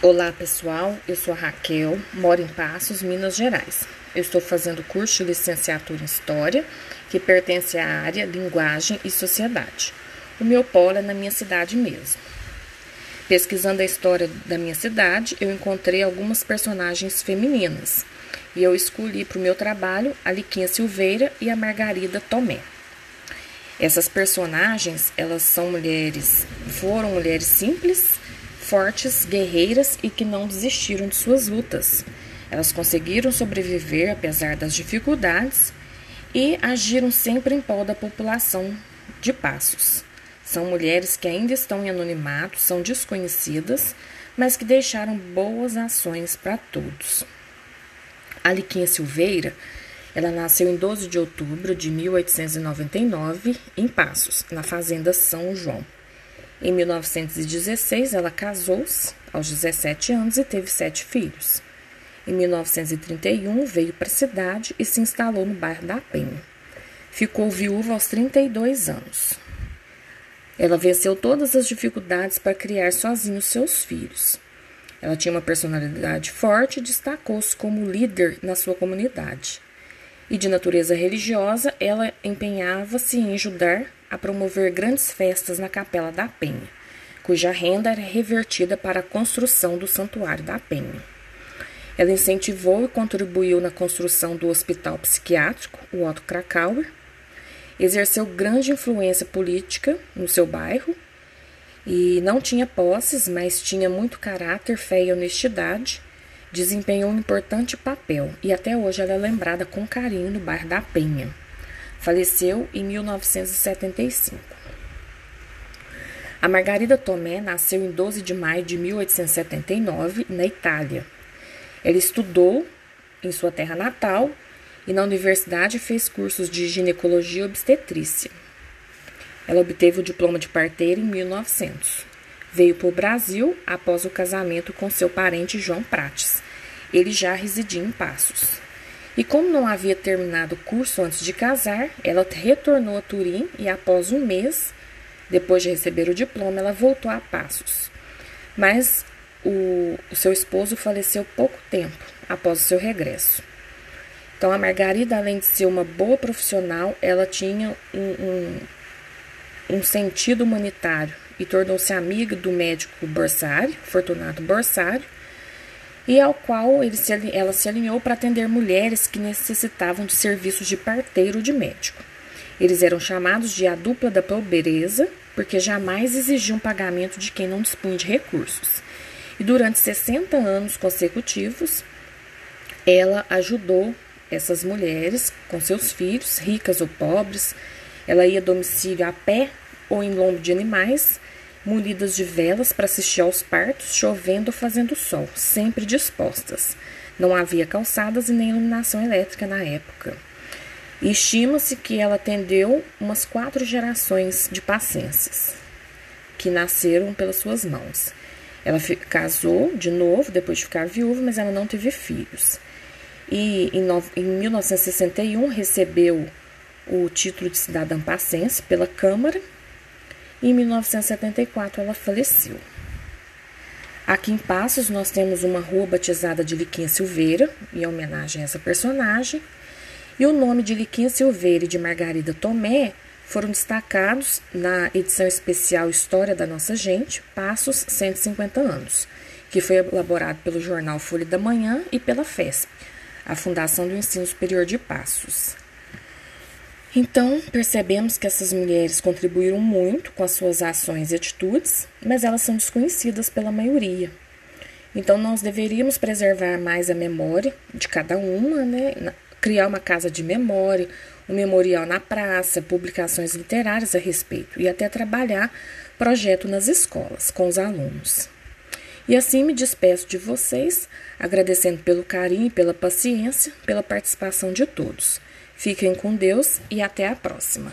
Olá pessoal, eu sou a Raquel, moro em Passos, Minas Gerais. Eu estou fazendo curso de licenciatura em História, que pertence à área Linguagem e Sociedade. O meu polo é na minha cidade mesmo. Pesquisando a história da minha cidade, eu encontrei algumas personagens femininas e eu escolhi para o meu trabalho a Liquinha Silveira e a Margarida Tomé. Essas personagens, elas são mulheres, foram mulheres simples fortes, guerreiras e que não desistiram de suas lutas. Elas conseguiram sobreviver apesar das dificuldades e agiram sempre em prol da população de Passos. São mulheres que ainda estão em anonimato, são desconhecidas, mas que deixaram boas ações para todos. A Liquinha Silveira, ela nasceu em 12 de outubro de 1899 em Passos, na fazenda São João. Em 1916, ela casou-se aos 17 anos e teve sete filhos. Em 1931, veio para a cidade e se instalou no bairro da Penha. Ficou viúva aos 32 anos. Ela venceu todas as dificuldades para criar sozinha os seus filhos. Ela tinha uma personalidade forte e destacou-se como líder na sua comunidade. E de natureza religiosa, ela empenhava-se em ajudar a promover grandes festas na Capela da Penha, cuja renda era revertida para a construção do Santuário da Penha. Ela incentivou e contribuiu na construção do Hospital Psiquiátrico, o Otto Krakauer, exerceu grande influência política no seu bairro e não tinha posses, mas tinha muito caráter, fé e honestidade. Desempenhou um importante papel e até hoje ela é lembrada com carinho no bairro da Penha. Faleceu em 1975. A Margarida Tomé nasceu em 12 de maio de 1879 na Itália. Ela estudou em sua terra natal e na universidade fez cursos de ginecologia e obstetrícia. Ela obteve o diploma de parteira em 1900. Veio para o Brasil após o casamento com seu parente João Prates. Ele já residia em Passos. E como não havia terminado o curso antes de casar, ela retornou a Turim e após um mês, depois de receber o diploma, ela voltou a Passos. Mas o, o seu esposo faleceu pouco tempo após o seu regresso. Então, a Margarida, além de ser uma boa profissional, ela tinha um, um, um sentido humanitário e tornou-se amiga do médico Borsário, Fortunato Borsário, e ao qual se, ela se alinhou para atender mulheres que necessitavam de serviços de parteiro de médico. Eles eram chamados de a dupla da pobreza, porque jamais exigiam pagamento de quem não dispunha de recursos. E durante 60 anos consecutivos, ela ajudou essas mulheres com seus filhos, ricas ou pobres. Ela ia a domicílio a pé ou em lombo de animais munidas de velas para assistir aos partos, chovendo ou fazendo sol, sempre dispostas. Não havia calçadas e nem iluminação elétrica na época. Estima-se que ela atendeu umas quatro gerações de pacientes que nasceram pelas suas mãos. Ela casou de novo depois de ficar viúva, mas ela não teve filhos. E em, no, em 1961 recebeu o título de cidadã pacense pela Câmara em 1974 ela faleceu. Aqui em Passos nós temos uma rua batizada de Liquinha Silveira, em homenagem a essa personagem, e o nome de Liquinha Silveira e de Margarida Tomé foram destacados na edição especial História da Nossa Gente, Passos 150 anos, que foi elaborado pelo jornal Folha da Manhã e pela FESP, a Fundação do Ensino Superior de Passos. Então, percebemos que essas mulheres contribuíram muito com as suas ações e atitudes, mas elas são desconhecidas pela maioria. Então, nós deveríamos preservar mais a memória de cada uma, né? criar uma casa de memória, um memorial na praça, publicações literárias a respeito e até trabalhar projeto nas escolas com os alunos. E assim me despeço de vocês, agradecendo pelo carinho e pela paciência, pela participação de todos. Fiquem com Deus e até a próxima.